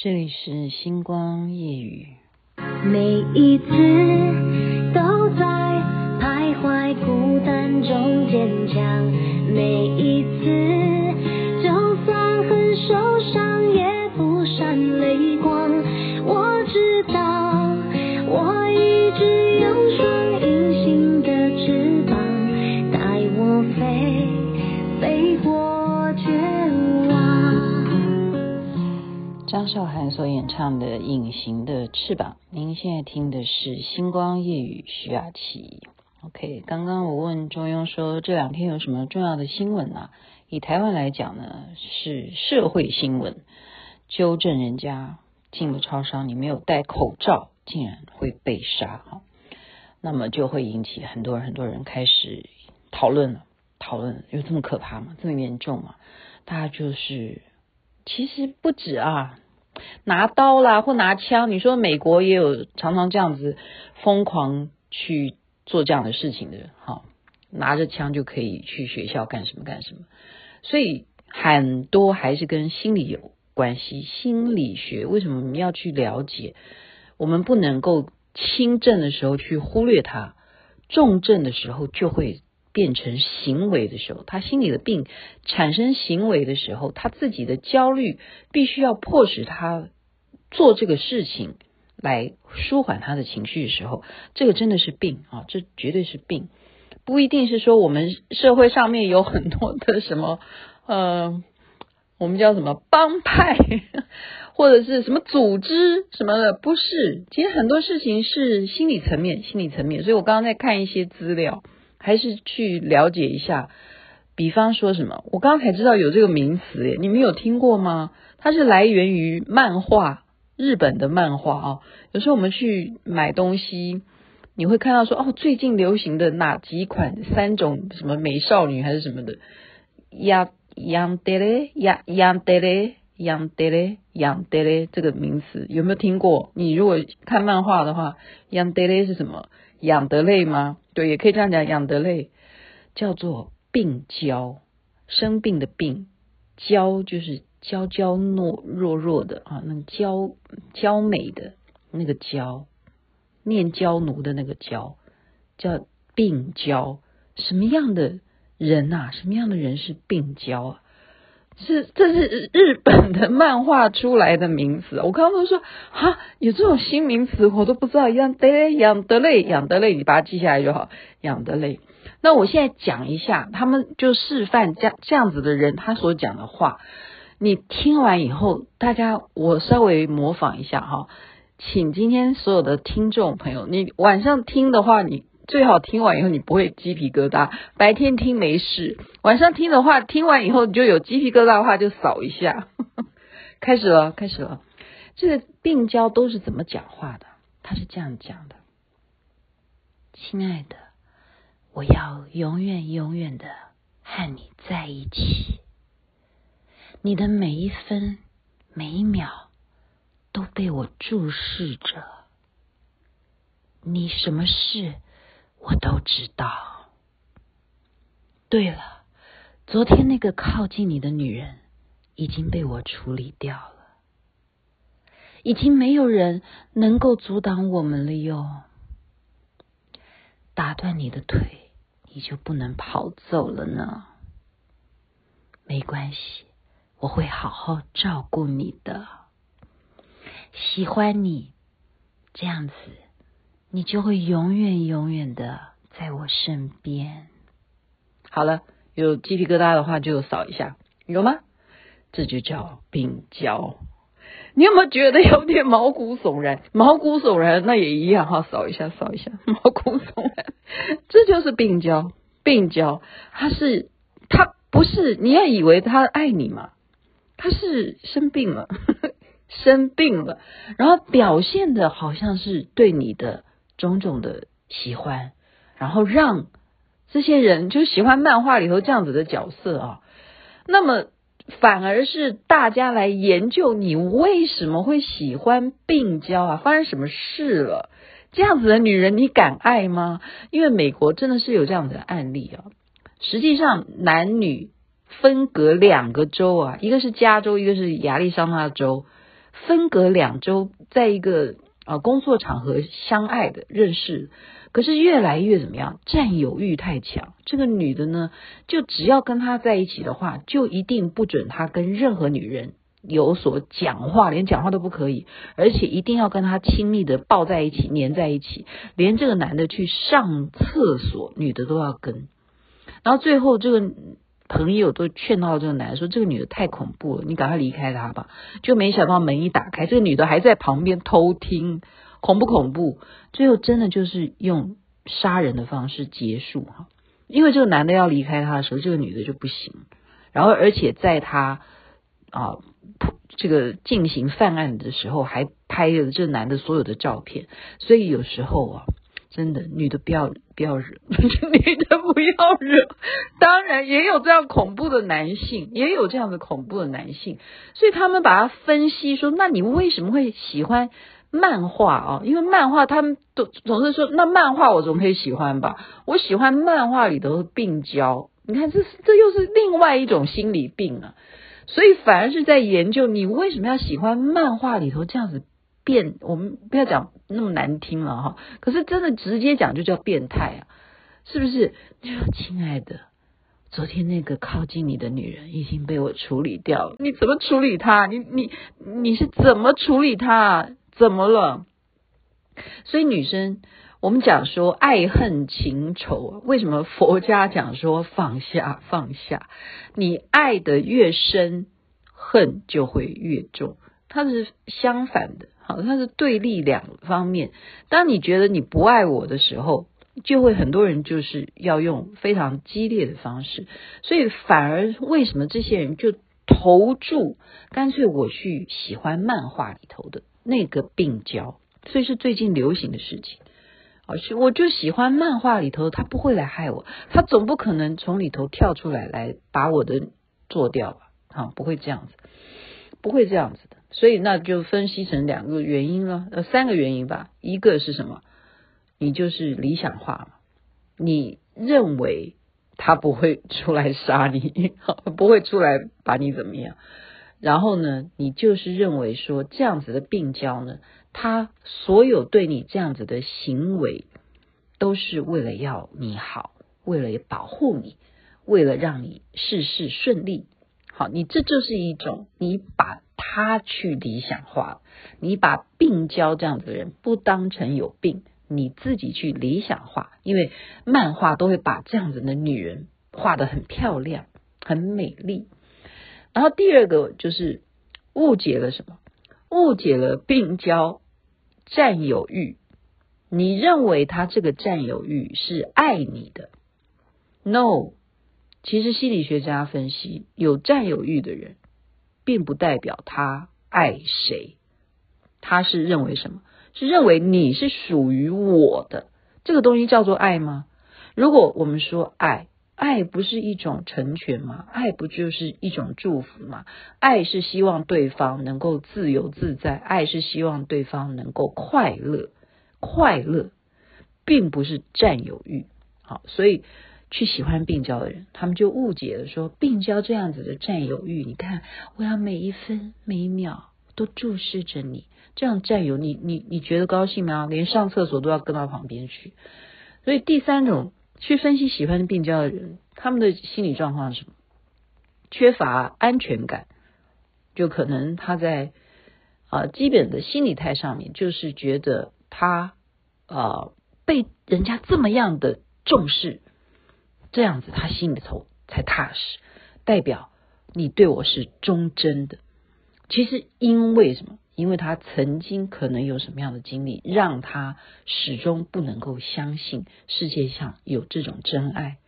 这里是星光夜雨。每一次都在徘徊孤单中坚强，每一次张韶涵所演唱的《隐形的翅膀》，您现在听的是《星光夜雨》徐雅琪。OK，刚刚我问中庸说这两天有什么重要的新闻啊？以台湾来讲呢，是社会新闻，纠正人家进了超商你没有戴口罩，竟然会被杀哈，那么就会引起很多人很多人开始讨论了，讨论有这么可怕吗？这么严重吗？大家就是。其实不止啊，拿刀啦或拿枪，你说美国也有常常这样子疯狂去做这样的事情的，好，拿着枪就可以去学校干什么干什么，所以很多还是跟心理有关系。心理学为什么我们要去了解？我们不能够轻症的时候去忽略它，重症的时候就会。变成行为的时候，他心里的病产生行为的时候，他自己的焦虑必须要迫使他做这个事情来舒缓他的情绪的时候，这个真的是病啊！这绝对是病，不一定是说我们社会上面有很多的什么呃，我们叫什么帮派或者是什么组织什么的，不是。其实很多事情是心理层面，心理层面。所以我刚刚在看一些资料。还是去了解一下，比方说什么，我刚刚才知道有这个名词耶，你们有听过吗？它是来源于漫画，日本的漫画啊。有时候我们去买东西，你会看到说，哦，最近流行的哪几款三种什么美少女还是什么的，亚亚德勒亚亚德勒亚德勒亚德嘞这个名词有没有听过？你如果看漫画的话，亚德嘞是什么？养得累吗？对，也可以这样讲，养得累叫做病娇，生病的病，娇就是娇娇糯弱弱的啊，那娇娇美的那个娇，念娇奴的那个娇，叫病娇。什么样的人啊？什么样的人是病娇啊？是，这是日本的漫画出来的名词。我刚刚都说哈，有这种新名词，我都不知道。养得累，养得累，养得累，你把它记下来就好。养得累。那我现在讲一下，他们就示范这样这样子的人他所讲的话。你听完以后，大家我稍微模仿一下哈，请今天所有的听众朋友，你晚上听的话，你。最好听完以后你不会鸡皮疙瘩，白天听没事，晚上听的话，听完以后你就有鸡皮疙瘩的话就扫一下。开始了，开始了。这个病娇都是怎么讲话的？他是这样讲的：亲爱的，我要永远永远的和你在一起，你的每一分每一秒都被我注视着，你什么事？我都知道。对了，昨天那个靠近你的女人已经被我处理掉了，已经没有人能够阻挡我们了哟。打断你的腿，你就不能跑走了呢。没关系，我会好好照顾你的。喜欢你，这样子。你就会永远永远的在我身边。好了，有鸡皮疙瘩的话就扫一下，有吗？这就叫病娇。你有没有觉得有点毛骨悚然？毛骨悚然，那也一样哈，扫一下，扫一下，毛骨悚然。这就是病娇，病娇，他是他不是你要以为他爱你嘛？他是生病了，生病了，然后表现的好像是对你的。种种的喜欢，然后让这些人就喜欢漫画里头这样子的角色啊，那么反而是大家来研究你为什么会喜欢病娇啊？发生什么事了？这样子的女人你敢爱吗？因为美国真的是有这样的案例啊。实际上男女分隔两个州啊，一个是加州，一个是亚利桑那州，分隔两周，在一个呃工作场合相爱的认识，可是越来越怎么样？占有欲太强。这个女的呢，就只要跟他在一起的话，就一定不准他跟任何女人有所讲话，连讲话都不可以，而且一定要跟他亲密的抱在一起，黏在一起，连这个男的去上厕所，女的都要跟。然后最后这个。朋友都劝到这个男的说：“这个女的太恐怖了，你赶快离开她吧。”就没想到门一打开，这个女的还在旁边偷听，恐不恐怖？最后真的就是用杀人的方式结束哈，因为这个男的要离开她的时候，这个女的就不行。然后而且在她啊这个进行犯案的时候，还拍了这个男的所有的照片。所以有时候啊。真的，女的不要不要惹，女的不要惹。当然也有这样恐怖的男性，也有这样的恐怖的男性。所以他们把它分析说，那你为什么会喜欢漫画啊？因为漫画他们都总是说，那漫画我总可以喜欢吧？我喜欢漫画里头的病娇。你看，这这又是另外一种心理病啊。所以反而是在研究你为什么要喜欢漫画里头这样子。变，我们不要讲那么难听了哈。可是真的直接讲就叫变态啊，是不是？就亲爱的，昨天那个靠近你的女人已经被我处理掉了。你怎么处理她？你你你是怎么处理她？怎么了？所以女生，我们讲说爱恨情仇，为什么佛家讲说放下放下？你爱的越深，恨就会越重，它是相反的。好，它是对立两方面。当你觉得你不爱我的时候，就会很多人就是要用非常激烈的方式，所以反而为什么这些人就投注，干脆我去喜欢漫画里头的那个病娇，所以是最近流行的事情。啊，我就喜欢漫画里头，他不会来害我，他总不可能从里头跳出来来把我的做掉吧？啊，不会这样子，不会这样子的。所以那就分析成两个原因了，呃，三个原因吧。一个是什么？你就是理想化了，你认为他不会出来杀你，不会出来把你怎么样。然后呢，你就是认为说这样子的病娇呢，他所有对你这样子的行为，都是为了要你好，为了保护你，为了让你事事顺利。好，你这就是一种你把。他去理想化，你把病娇这样子的人不当成有病，你自己去理想化，因为漫画都会把这样子的女人画得很漂亮、很美丽。然后第二个就是误解了什么？误解了病娇占有欲。你认为他这个占有欲是爱你的？No，其实心理学家分析，有占有欲的人。并不代表他爱谁，他是认为什么？是认为你是属于我的，这个东西叫做爱吗？如果我们说爱，爱不是一种成全吗？爱不就是一种祝福吗？爱是希望对方能够自由自在，爱是希望对方能够快乐，快乐，并不是占有欲。好，所以。去喜欢病娇的人，他们就误解了，说病娇这样子的占有欲，你看我要每一分每一秒都注视着你，这样占有你，你你觉得高兴吗？连上厕所都要跟到旁边去。所以第三种去分析喜欢病娇的人，他们的心理状况是什么？缺乏安全感，就可能他在啊、基本的心理态上面，就是觉得他啊、被人家这么样的重视。这样子，他心里头才踏实，代表你对我是忠贞的。其实因为什么？因为他曾经可能有什么样的经历，让他始终不能够相信世界上有这种真爱。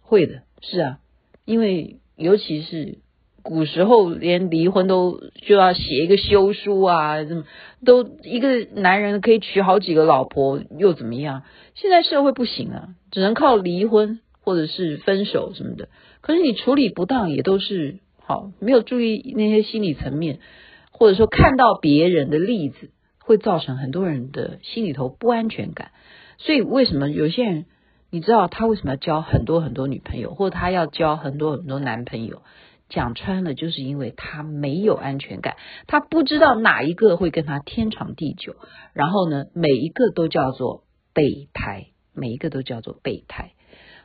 会的，是啊，因为尤其是古时候，连离婚都就要写一个休书啊，这么都一个男人可以娶好几个老婆又怎么样？现在社会不行啊，只能靠离婚。或者是分手什么的，可是你处理不当也都是好，没有注意那些心理层面，或者说看到别人的例子，会造成很多人的心里头不安全感。所以为什么有些人，你知道他为什么要交很多很多女朋友，或者他要交很多很多男朋友？讲穿了，就是因为他没有安全感，他不知道哪一个会跟他天长地久。然后呢，每一个都叫做备胎，每一个都叫做备胎。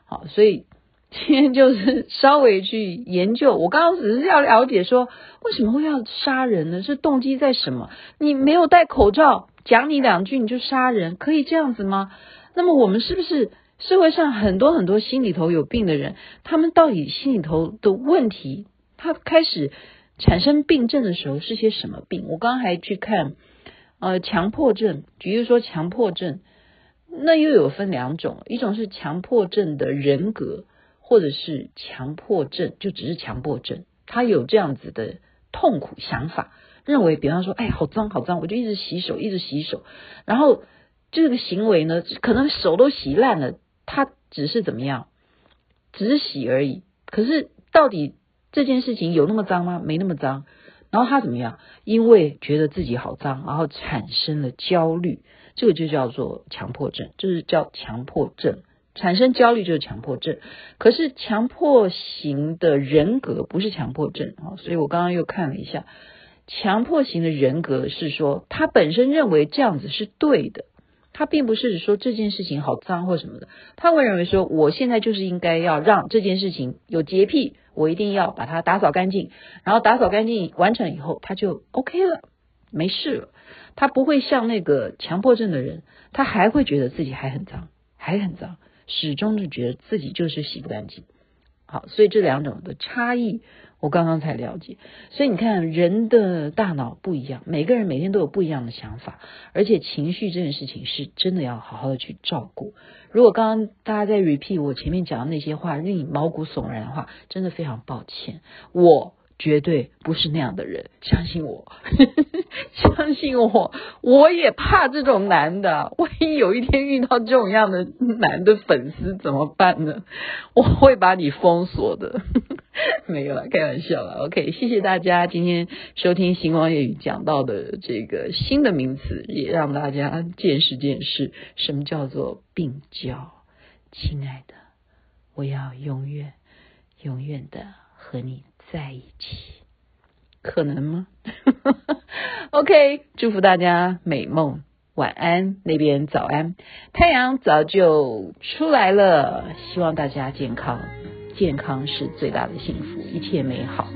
好，所以今天 就是稍微去研究。我刚刚只是要了解说，为什么会要杀人呢？是动机在什么？你没有戴口罩，讲你两句你就杀人，可以这样子吗？那么我们是不是？社会上很多很多心里头有病的人，他们到底心里头的问题，他开始产生病症的时候是些什么病？我刚刚还去看，呃，强迫症，比如说强迫症，那又有分两种，一种是强迫症的人格，或者是强迫症就只是强迫症，他有这样子的痛苦想法，认为，比方说，哎，好脏好脏，我就一直洗手，一直洗手，然后这个行为呢，可能手都洗烂了。他只是怎么样，只是洗而已。可是到底这件事情有那么脏吗？没那么脏。然后他怎么样？因为觉得自己好脏，然后产生了焦虑，这个就叫做强迫症，就是叫强迫症。产生焦虑就是强迫症。可是强迫型的人格不是强迫症啊，所以我刚刚又看了一下，强迫型的人格是说他本身认为这样子是对的。他并不是说这件事情好脏或什么的，他会认为说，我现在就是应该要让这件事情有洁癖，我一定要把它打扫干净，然后打扫干净完成以后，他就 OK 了，没事了。他不会像那个强迫症的人，他还会觉得自己还很脏，还很脏，始终就觉得自己就是洗不干净。好，所以这两种的差异。我刚刚才了解，所以你看，人的大脑不一样，每个人每天都有不一样的想法，而且情绪这件事情是真的要好好的去照顾。如果刚刚大家在 repeat 我前面讲的那些话，令你毛骨悚然的话，真的非常抱歉，我。绝对不是那样的人，相信我，相信我，我也怕这种男的。万一有一天遇到这种样的男的粉丝怎么办呢？我会把你封锁的。没有啦，开玩笑啦。OK，谢谢大家今天收听星光夜语讲到的这个新的名词，也让大家见识见识什么叫做病娇。亲爱的，我要永远永远的和你在一起，可能吗？OK，祝福大家美梦，晚安，那边早安，太阳早就出来了，希望大家健康，健康是最大的幸福，一切美好。